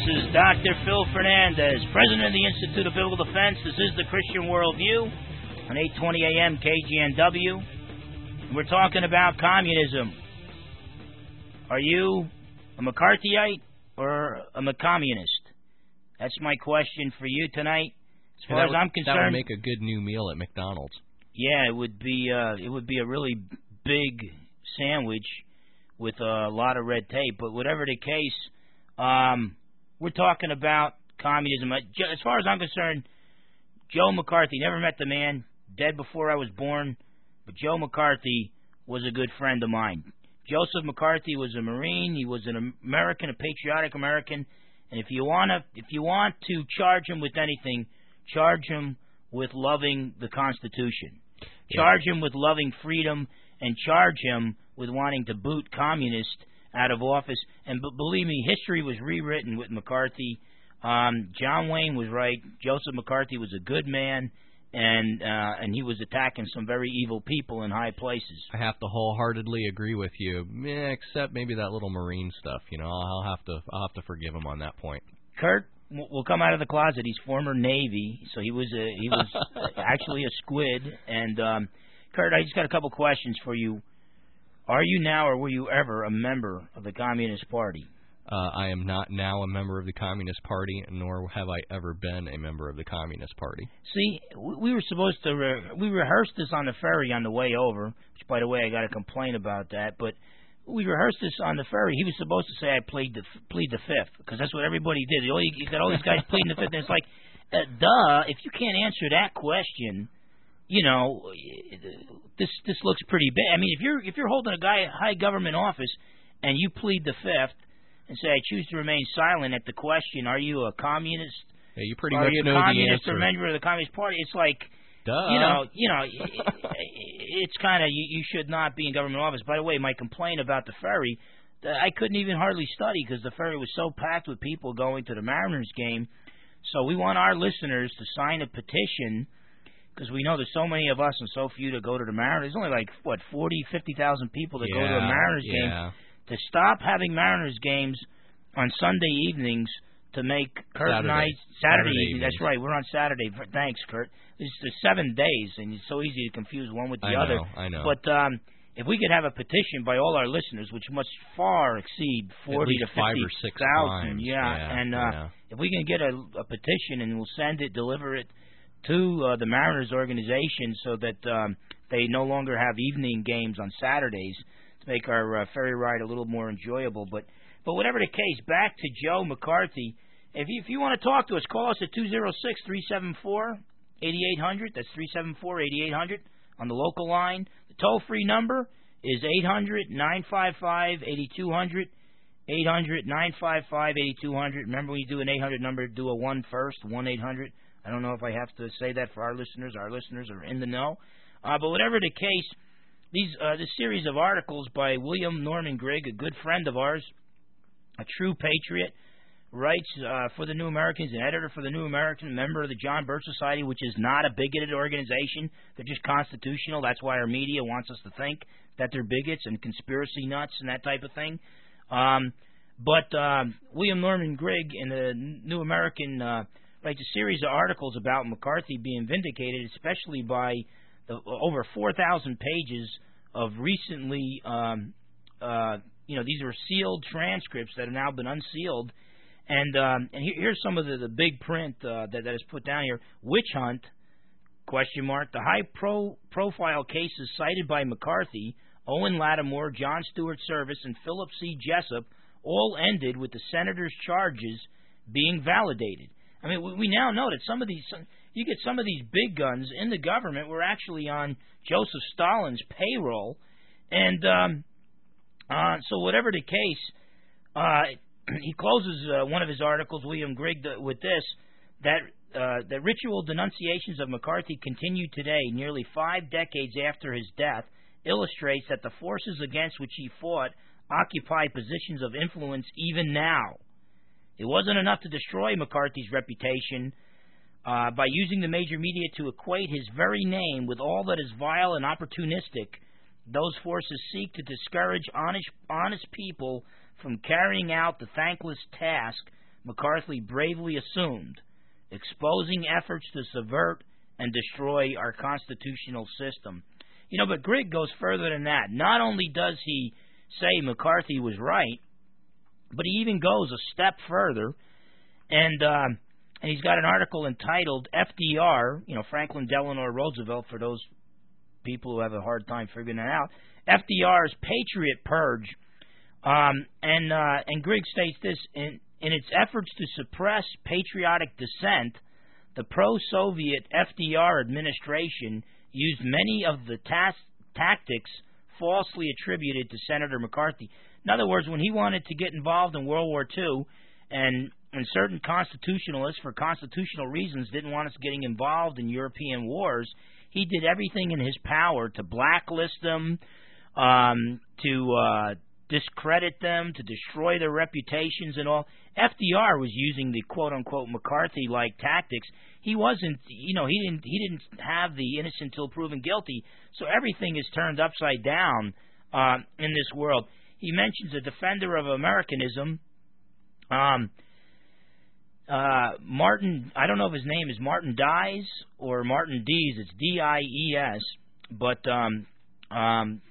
This is Dr. Phil Fernandes, President of the Institute of Biblical Defense. This is the Christian Worldview on 820 AM KGNW. We're talking about communism. Are you a McCarthyite or a McCommunist? That's my question for you tonight. As far as I'm concerned, that would make a good new meal at McDonald's. yeah, it would be uh, it would be a really big sandwich with a lot of red tape. But whatever the case, um, we're talking about communism. Uh, As far as I'm concerned, Joe McCarthy never met the man, dead before I was born, but Joe McCarthy was a good friend of mine. Joseph McCarthy was a Marine. He was an American, a patriotic American. And if you wanna, if you want to charge him with anything, charge him with loving the Constitution. Charge him with loving freedom, and charge him with wanting to boot communists out of office. And b- believe me, history was rewritten with McCarthy. Um, John Wayne was right. Joseph McCarthy was a good man, and uh, and he was attacking some very evil people in high places. I have to wholeheartedly agree with you, except maybe that little marine stuff. You know, I'll have to I'll have to forgive him on that point. Kurt will come out of the closet. He's former Navy, so he was a, he was actually a squid. And um, Kurt, I just got a couple questions for you. Are you now, or were you ever, a member of the Communist Party? Uh, I am not now a member of the Communist Party, nor have I ever been a member of the Communist Party. See, we we were supposed to re- we rehearsed this on the ferry on the way over. Which, by the way, I got to complain about that. But we rehearsed this on the ferry. He was supposed to say I plead the plead the fifth because that's what everybody did. You, you got all these guys pleading the fifth, and it's like, uh, duh. If you can't answer that question, you know, this this looks pretty bad. I mean, if you're if you're holding a guy high government office and you plead the fifth and say I choose to remain silent at the question, are you a communist? Yeah, you pretty are much you a know the communist answer. or member of the Communist Party? It's like Duh. you know, you know, it's kind of you, you should not be in government office. By the way, my complaint about the ferry, I couldn't even hardly study because the ferry was so packed with people going to the Mariners game. So we want our listeners to sign a petition because we know there's so many of us and so few to go to the Mariners. There's only like what forty, fifty thousand people that go to a Mariners yeah. game. To stop having Mariners games on Sunday evenings to make Kurt Saturday. nights Saturday, Saturday evening. That's right. We're on Saturday. Thanks, Kurt. It's the seven days, and it's so easy to confuse one with the I other. know, I know. But um, if we could have a petition by all our listeners, which must far exceed forty to fifty thousand, yeah, Yeah, and uh, if we can get a, a petition and we'll send it, deliver it to uh, the Mariners organization, so that um, they no longer have evening games on Saturdays to make our uh, ferry ride a little more enjoyable. But but whatever the case, back to Joe McCarthy. If you, if you want to talk to us, call us at two zero six three seven four eighty eight hundred. That's three seven four eighty eight hundred on the local line. The toll free number is eight hundred nine five five eighty two hundred. 800 955 8200. Remember, when you do an 800 number, do a 1 first, 1 800. I don't know if I have to say that for our listeners. Our listeners are in the know. Uh, but whatever the case, these uh, this series of articles by William Norman Grigg, a good friend of ours, a true patriot, writes uh, for the New Americans, an editor for the New American, member of the John Birch Society, which is not a bigoted organization. They're just constitutional. That's why our media wants us to think that they're bigots and conspiracy nuts and that type of thing. Um, but um, William Norman Grigg in the New American uh, writes a series of articles about McCarthy being vindicated, especially by the over 4,000 pages of recently, um, uh, you know, these are sealed transcripts that have now been unsealed. And um, and here, here's some of the, the big print uh, that, that is put down here: witch hunt, question mark. The high pro profile cases cited by McCarthy, Owen Lattimore, John Stewart Service, and Philip C. Jessup all ended with the senator's charges being validated. I mean, we, we now know that some of these, some, you get some of these big guns in the government were actually on Joseph Stalin's payroll, and um, uh, so whatever the case, uh, he closes uh, one of his articles, William Grigg, th- with this: that uh, the ritual denunciations of McCarthy continue today, nearly five decades after his death, illustrates that the forces against which he fought occupy positions of influence even now. It wasn't enough to destroy McCarthy's reputation uh, by using the major media to equate his very name with all that is vile and opportunistic. Those forces seek to discourage honest, honest people from carrying out the thankless task McCarthy bravely assumed, exposing efforts to subvert and destroy our constitutional system. You know, but Grigg goes further than that. Not only does he say McCarthy was right, but he even goes a step further, and uh, and he's got an article entitled FDR, you know, Franklin Delano Roosevelt, for those people who have a hard time figuring that out. FDR's Patriot Purge, um, and uh, and Grigg states this in in its efforts to suppress patriotic dissent, the pro-Soviet FDR administration used many of the tas- tactics falsely attributed to Senator McCarthy. In other words, when he wanted to get involved in World War II, and and certain constitutionalists, for constitutional reasons, didn't want us getting involved in European wars, he did everything in his power to blacklist them, um, to uh, discredit them, to destroy their reputations and all. FDR was using the quote unquote McCarthy like tactics. He wasn't, you know, he didn't he didn't have the innocent till proven guilty. So everything is turned upside down uh, in this world. He mentions a defender of Americanism. Um, uh, Martin, I don't know if his name is Martin Dies or Martin Dees. It's D I E S, but um, um,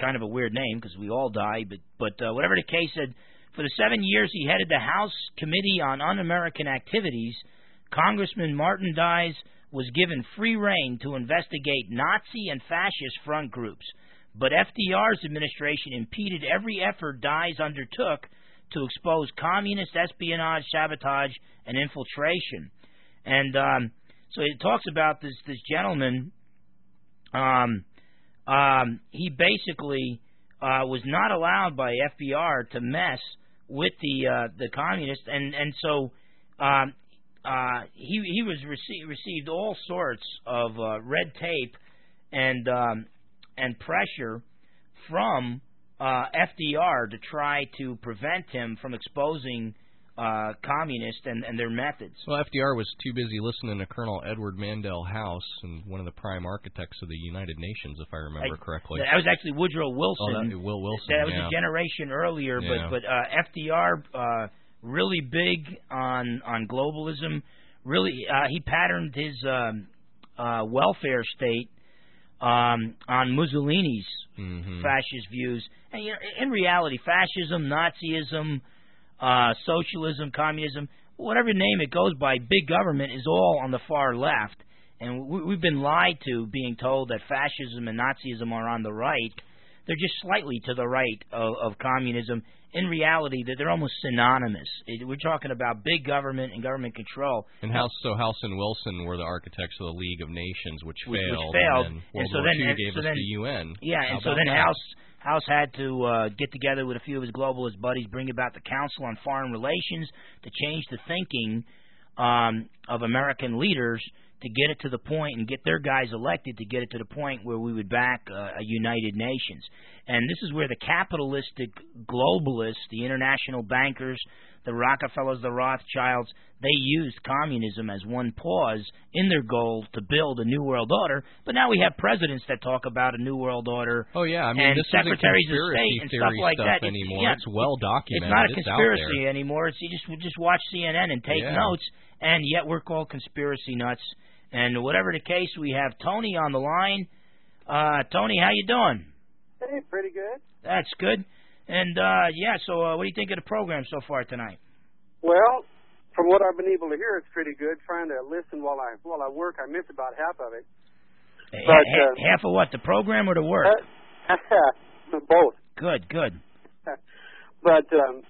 kind of a weird name because we all die. But but uh, whatever the case said, for the seven years he headed the House Committee on Un-American Activities, Congressman Martin Dies was given free rein to investigate Nazi and fascist front groups. But FDR's administration impeded every effort Dies undertook to expose communist espionage, sabotage, and infiltration. And um, so it talks about this this gentleman. Um, um, he basically uh, was not allowed by FDR to mess with the uh, the communists, and and so um, uh, he he was received received all sorts of uh, red tape and um, and pressure from uh, FDR to try to prevent him from exposing uh, communists and, and their methods. Well, FDR was too busy listening to Colonel Edward Mandell House and one of the prime architects of the United Nations, if I remember I, correctly. That was actually Woodrow Wilson. Oh, that, Will Wilson. That was yeah. a generation earlier, Yeah. but but uh, FDR uh, really big on on globalism. Really, uh, he patterned his um, uh, welfare state um, on Mussolini's Mhm. fascist views. And you know, in reality, fascism, Nazism, uh, socialism, communism, whatever name it goes by, big government is all on the far left. And we, we've been lied to, being told that fascism and Nazism are on the right. They're just slightly to the right of, of communism. In reality, they're, they're almost synonymous. It, we're talking about big government and government control. And House, so House and Wilson were the architects of the League of Nations, which Which- which failed. failed. And then And so War then- II gave so us then- the UN. Yeah, How and so then that? House House had to uh, get together with a few of his globalist buddies, bring about the Council on Foreign Relations to change the thinking um, of American leaders to get it to the point and get their guys elected to get it to the point where we would back uh, a United Nations. And this is where the capitalistic globalists, the international bankers, the Rockefellers, the Rothschilds, they used communism as one pause in their goal to build a new world order. But now we have presidents that talk about a new world order. Oh yeah, I mean and this secretaries isn't of conspiracy state and stuff like stuff that. It's- anymore. yeah, it's well documented. It's not a conspiracy anymore. It's you just just watch CNN and take Yeah. notes, and yet we're called conspiracy nuts. And whatever the case, we have Tony on the line. Uh, Tony, how you doing? Hey, pretty good. That's good. And uh, yeah, so uh, what do you think of the program so far tonight? Well, from what I've been able to hear, it's pretty good. Trying to listen while I while I work, I miss about half of it. But, ha- uh, half of what? The program or the work? Uh, both. good, good. But um,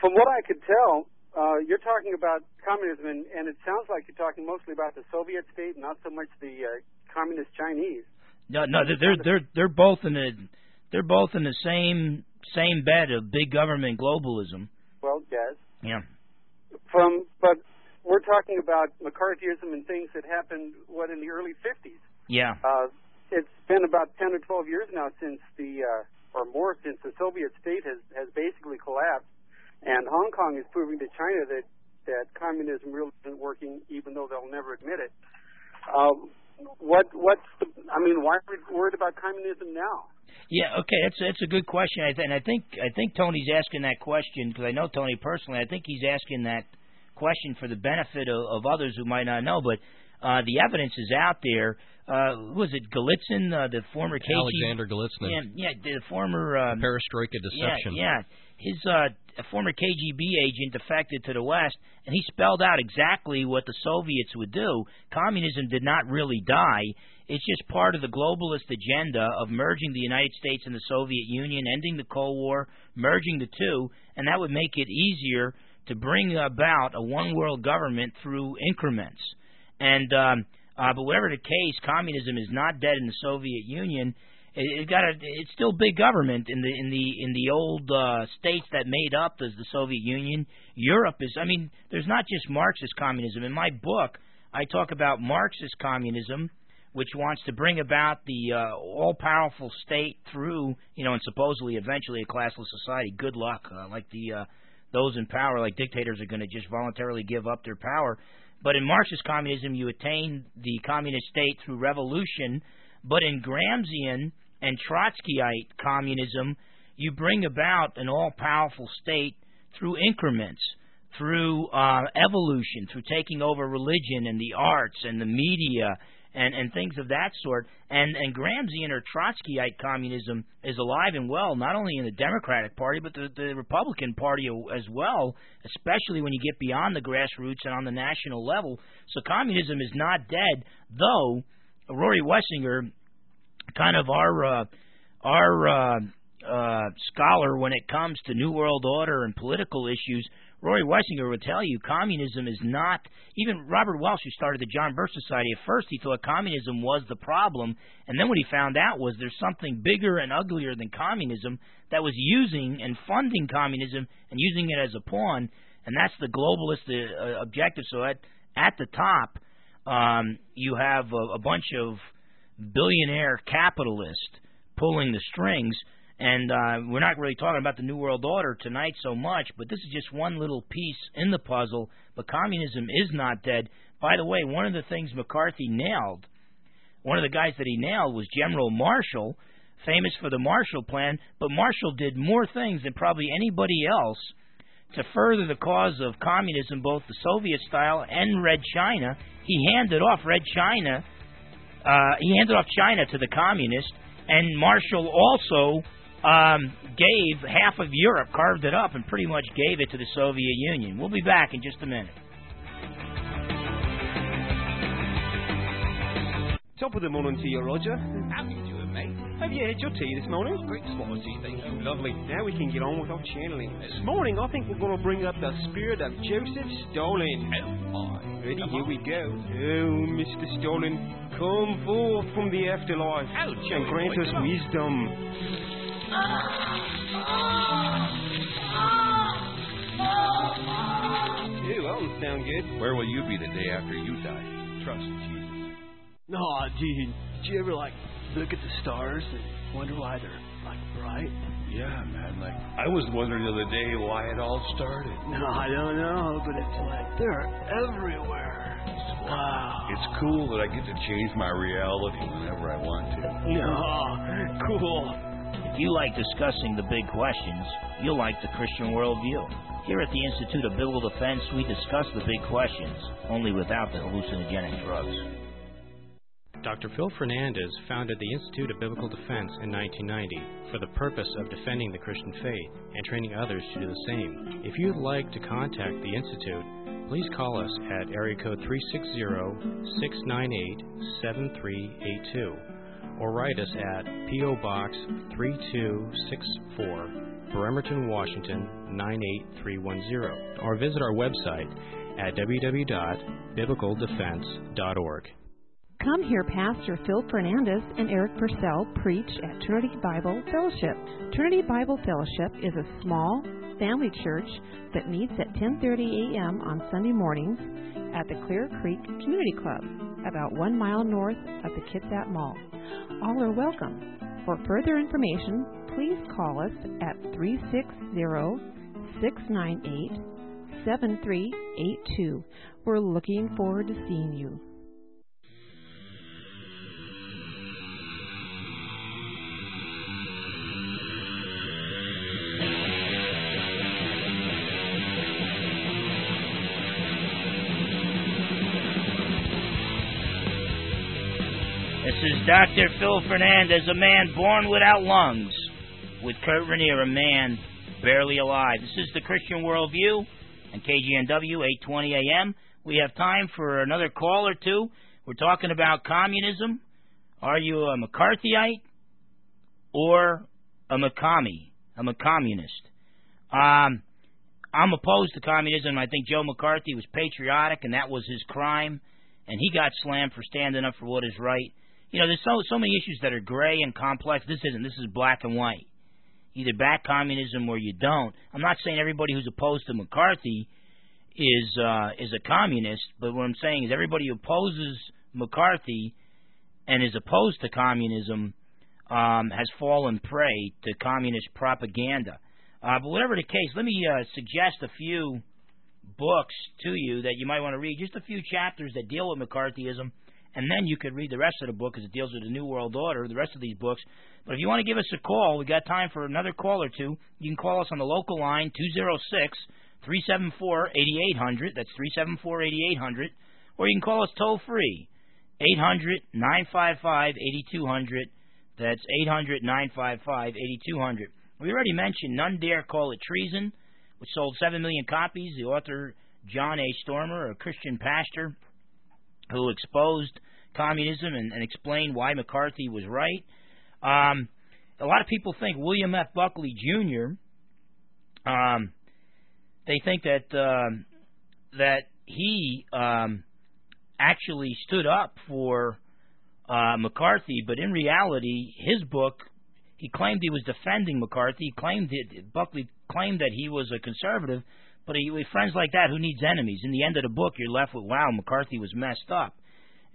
from what I could tell, uh, you're talking about communism, and, and it sounds like you're talking mostly about the Soviet state, not so much the uh, communist Chinese. No, no, they're they're they're, both in the they're both in the same same bed of big government globalism. Well, yes. Yeah. From but we're talking about McCarthyism and things that happened what in the early 50s. Yeah. Uh, it's been about 10 or 12 years now since the uh, or more since the Soviet state has has basically collapsed, and Hong Kong is proving to China that that communism really isn't working, even though they'll never admit it. Um, what what's the? I mean, why are we worried about communism now? Yeah, okay, that's that's a good question, I th- and I think I think Tony's asking that question because I know Tony personally. I think he's asking that question for the benefit of, of others who might not know, but uh, the evidence is out there. Uh, was it Golitsyn, uh, the former KGB? Alexander Golitsyn. Yeah, yeah, the former um, perestroika deception. Yeah, yeah. his uh, former KGB agent defected to the West, and he spelled out exactly what the Soviets would do. Communism did not really die. It's just part of the globalist agenda of merging the United States and the Soviet Union, ending the Cold War, merging the two, and that would make it easier to bring about a one world government through increments. And um, uh, but whatever the case, communism is not dead in the Soviet Union. It, it got a, it's still big government in the in the in the old uh, states that made up the, the Soviet Union. Europe is. I mean, there's not just Marxist communism. In my book, I talk about Marxist communism, which wants to bring about the uh, all-powerful state through, you know, and supposedly eventually a classless society. Good luck. Uh, like the uh, those in power, like dictators, are going to just voluntarily give up their power. But in Marxist communism, you attain the communist state through revolution. But in Gramscian and Trotskyite communism, you bring about an all powerful state through increments, through uh, evolution, through taking over religion and the arts and the media and, and things of that sort. And, and Gramscian or Trotskyite communism is alive and well, not only in the Democratic Party, but the, the Republican Party as well, especially when you get beyond the grassroots and on the national level. So communism is not dead, though Rory Wessinger, kind of our, uh, our, uh, uh, scholar when it comes to New World Order and political issues, Roy Wessinger would tell you communism is not even Robert Welch who started the John Birch Society at first he thought communism was the problem and then what he found out was there's something bigger and uglier than communism that was using and funding communism and using it as a pawn and that's the globalist uh, objective. So at at the top um, you have a, a bunch of billionaire capitalist pulling the strings and uh, we're not really talking about the New World Order tonight so much, but this is just one little piece in the puzzle. But communism is not dead. By the way, one of the things McCarthy nailed, one of the guys that he nailed was General Marshall, famous for the Marshall Plan. But Marshall did more things than probably anybody else to further the cause of communism, both the Soviet style and Red China. He handed off Red China. Uh, he handed off China to the communists, and Marshall also um, gave half of Europe, carved it up, and pretty much gave it to the Soviet Union. We'll be back in just a minute. Top of the morning to you, Roger. How you doing, mate? Have you had your tea this morning? Great tea, thank you. Lovely. Now we can get on with our channeling. This morning, I think we're going to bring up the spirit of Joseph Stalin. Oh, Ready? Come Here on. we go. Oh, Mr. Stalin, come forth from the afterlife Oh, and grant us come wisdom. Ew, that doesn't sound good. Where will you be the day after you die? Trust Jesus. Aw, dude, did you ever like look at the stars and wonder why they're like bright? Yeah, man. Like I was wondering the other day why it all started. No, I don't know, but it's like they're everywhere. Wow. It's cool that I get to change my reality whenever I want to. No, cool. If you like discussing the big questions, you'll like the Christian worldview. Here at the Institute of Biblical Defense, we discuss the big questions, only without the hallucinogenic drugs. Dr. Phil Fernandes founded the Institute of Biblical Defense in 1990 for the purpose of defending the Christian faith and training others to do the same. If you'd like to contact the Institute, please call us at area code 360-698-7382 or write us at P.O. Box 3264, Bremerton, Washington 98310 or visit our website at www.biblicaldefense.org. Come hear Pastor Phil Fernandes and Eric Purcell preach at Trinity Bible Fellowship. Trinity Bible Fellowship is a small family church that meets at 10:30 a.m. on Sunday mornings at the Clear Creek Community Club, about 1 mile north of the Kitsap Mall. All are welcome. For further information, please call us at 360-698-7382. We're looking forward to seeing you. Is Dr. Phil Fernandes, a man born without lungs, with Kurt Rainier, a man barely alive. This is the Christian Worldview and KGNW 820 AM. We have time for another call or two. We're talking about communism. Are you a McCarthyite or a McCommie, a communist. Um, I'm opposed to communism. I think Joe McCarthy was patriotic, and that was his crime, and he got slammed for standing up for what is right you know, there's so so many issues that are gray and complex. This isn't. This is black and white. Either back communism or you don't. I'm not saying everybody who's opposed to McCarthy is uh, is a communist, but what I'm saying is everybody who opposes McCarthy and is opposed to communism um, has fallen prey to communist propaganda. Uh, but whatever the case, let me uh, suggest a few books to you that you might want to read. Just a few chapters that deal with McCarthyism and then you could read the rest of the book because it deals with the New World Order, the rest of these books. But if you want to give us a call, we got time for another call or two. You can call us on the local line, 206 374 8800. That's 374 8800. Or you can call us toll free, 800 955 8200. That's 800 955 8200. We already mentioned None Dare Call It Treason, which sold 7 million copies. The author, John A. Stormer, a Christian pastor who exposed communism and, and explained why McCarthy was right. Um, a lot of people think William F. Buckley Jr. Um, they think that uh, that he um, actually stood up for uh, McCarthy, but in reality, his book he claimed he was defending McCarthy. Claimed that Buckley claimed that he was a conservative, but he, with friends like that, who needs enemies? In the end of the book, you're left with wow, McCarthy was messed up.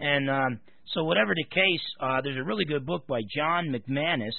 And um, so, whatever the case, uh, there's a really good book by John McManus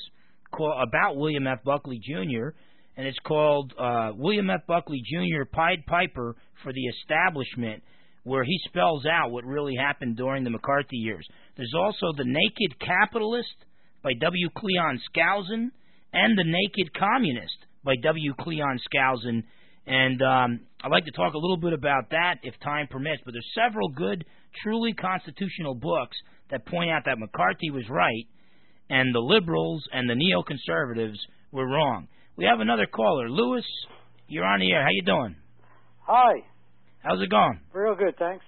called, about William F. Buckley Jr., and it's called uh, William F. Buckley Jr. Pied Piper for the Establishment, where he spells out what really happened during the McCarthy years. There's also The Naked Capitalist by W. Cleon Skousen and The Naked Communist by W. Cleon Skousen. And um, I'd like to talk a little bit about that if time permits. But there's several good truly constitutional books that point out that McCarthy was right and the liberals and the neoconservatives were wrong. We have another caller, Lewis. You're on the air. How you doing? Hi. How's it going? Real good, thanks.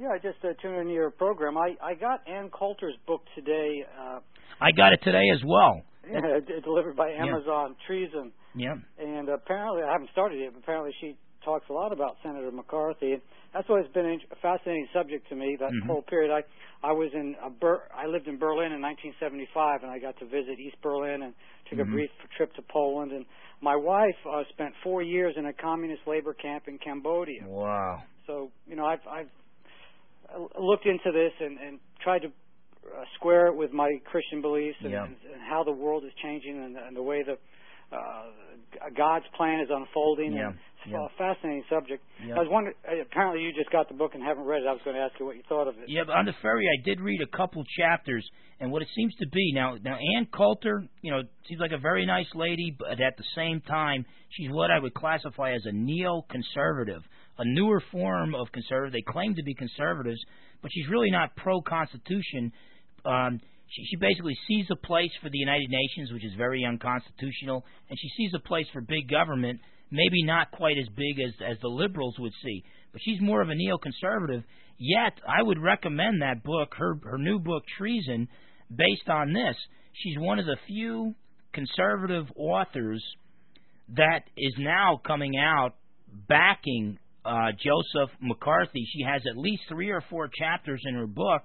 Yeah, I just uh, tuned into your program. I I got Ann Coulter's book today. Uh, I got it today as well. Yeah, delivered by Amazon. Yeah. Treason. Yeah. And apparently, I haven't started it, but apparently she talks a lot about Senator McCarthy. That's always been a fascinating subject to me. That mm-hmm. whole period. I I was in a Ber- I lived in Berlin in 1975, and I got to visit East Berlin and took mm-hmm. a brief trip to Poland. And my wife uh, spent four years in a communist labor camp in Cambodia. Wow. So you know, I've I've looked into this and and tried to uh, square it with my Christian beliefs and, yeah. and, and how the world is changing and, and the way the uh, God's plan is unfolding. Yeah. And it's yeah. a fascinating subject. Yeah. I was wondering. uh, Apparently, you just got the book and haven't read it. I was going to ask you what you thought of it. Yeah, but on the ferry, I did read a couple chapters, and what it seems to be now. Now, Ann Coulter, you know, seems like a very nice lady, but at the same time, she's what I would classify as a neoconservative, a newer form of conservative. They claim to be conservatives, but she's really not pro-constitution. Um, she, she basically sees a place for the United Nations, which is very unconstitutional, and she sees a place for big government, maybe not quite as big as as the liberals would see. But she's more of a neoconservative. Yet, I would recommend that book, her her new book, Treason, based on this. She's one of the few conservative authors that is now coming out backing uh, Joseph McCarthy. She has at least three or four chapters in her book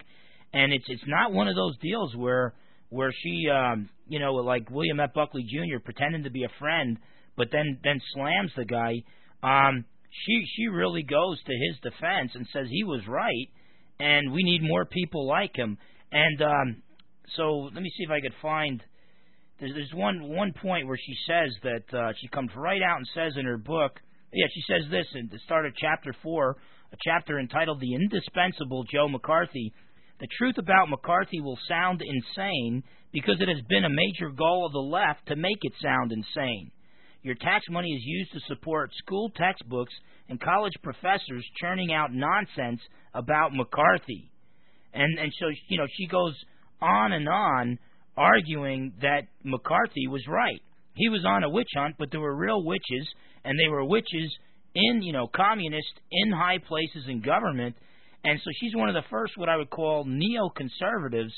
and it's it's not one of those deals where where she um you know like William F. Buckley Jr. pretending to be a friend, but then then slams the guy. Um, she she really goes to his defense and says he was right, and we need more people like him. And um, so let me see if I could find. There's, there's one one point where she says that uh, she comes right out and says in her book. Yeah, she says this in the start of chapter four, a chapter entitled "The Indispensable Joe McCarthy." The truth about McCarthy will sound insane because it has been a major goal of the left to make it sound insane. Your tax money is used to support school textbooks and college professors churning out nonsense about McCarthy. And and so you know she goes on and on arguing that McCarthy was right. He was on a witch hunt, but there were real witches, and they were witches in you know communist in high places in government. And so she's one of the first what I would call neoconservatives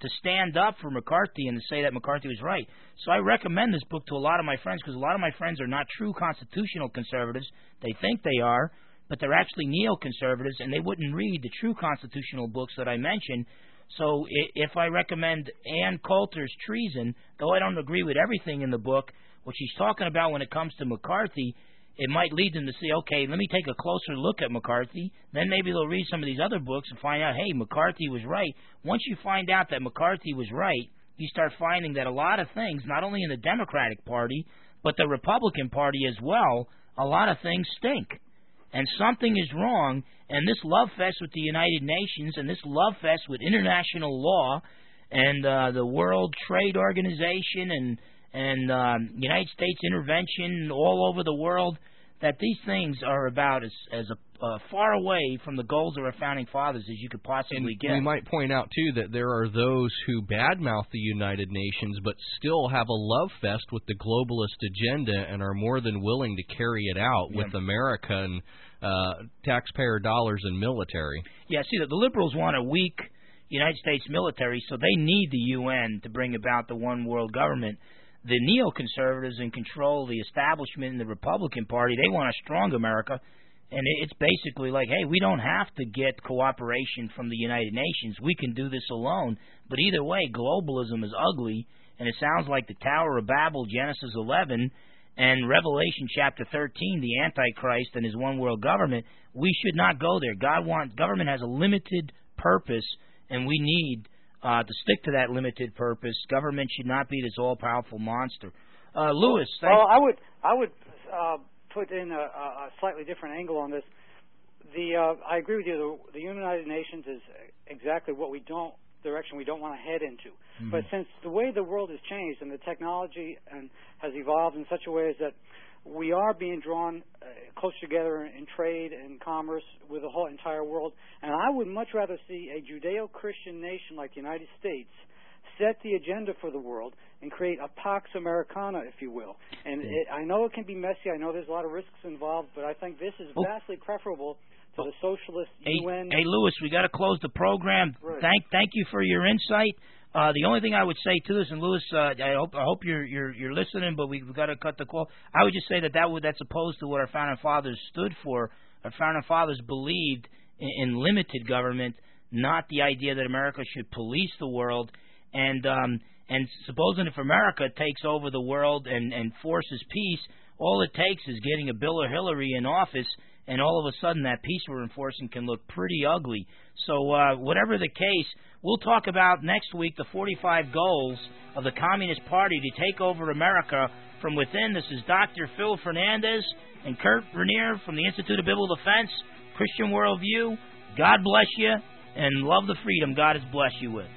to stand up for McCarthy and to say that McCarthy was right. So I recommend this book to a lot of my friends because a lot of my friends are not true constitutional conservatives. They think they are, but they're actually neoconservatives and they wouldn't read the true constitutional books that I mentioned. So if I recommend Ann Coulter's Treason, though I don't agree with everything in the book, what she's talking about when it comes to McCarthy it might lead them to say, okay, let me take a closer look at McCarthy. Then maybe they'll read some of these other books and find out, hey, McCarthy was right. Once you find out that McCarthy was right, you start finding that a lot of things, not only in the Democratic Party, but the Republican Party as well, a lot of things stink. And something is wrong, and this love fest with the United Nations and this love fest with international law and uh, the World Trade Organization and and um, United States intervention all over the world, that these things are about as as a, uh, far away from the goals of our founding fathers as you could possibly and get. We might point out too that there are those who badmouth the United Nations, but still have a love fest with the globalist agenda and are more than willing to carry it out Yeah. with American uh, taxpayer dollars and military. Yeah, see, the, the liberals want a weak United States military, so they need the UN to bring about the one world government. The neoconservatives in control the establishment in the Republican Party, they want a strong America. And it- it's basically like, hey, we don't have to get cooperation from the United Nations. We can do this alone. But either way, globalism is ugly, and it sounds like the Tower of Babel, Genesis 11, and Revelation chapter 13, the Antichrist and his one world government. We should not go there. God wants government has a limited purpose, and we need uh, to stick to that limited purpose. Government should not be this all powerful monster. Uh, Lewis, thank Well, I would I would uh, put in a, a slightly different angle on this. The uh, I agree with you. The, the United Nations is exactly what we don't direction we don't want to head into. Mhm. But since the way the world has changed and the technology and has evolved in such a way as that we are being drawn uh, close together in trade and commerce with the whole entire world, and I would much rather see a Judeo-Christian nation like the United States set the agenda for the world and create a Pax Americana, if you will. And Yeah. it, I know it can be messy. I know there's a lot of risks involved, but I think this is vastly preferable to the socialist Hey, UN. hey, Lewis, we got to close the program. Right. Thank, thank you for your insight. Uh, the only thing I would say to this, and Lewis, uh, I hope I hope you're you're you're listening, but we've got to cut the call. I would just say that that would that's opposed to what our founding fathers stood for. Our founding fathers believed in, in limited government, not the idea that America should police the world. And um, and supposing if America takes over the world and and forces peace, all it takes is getting a Bill or Hillary in office, and all of a sudden that peace we're enforcing can look pretty ugly. So uh, whatever the case, we'll talk about next week the 45 goals of the Communist Party to take over America from within. This is Dr. Phil Fernandes and Kurt Rainier from the Institute of Biblical Defense, Christian Worldview. God bless you, and love the freedom God has blessed you with.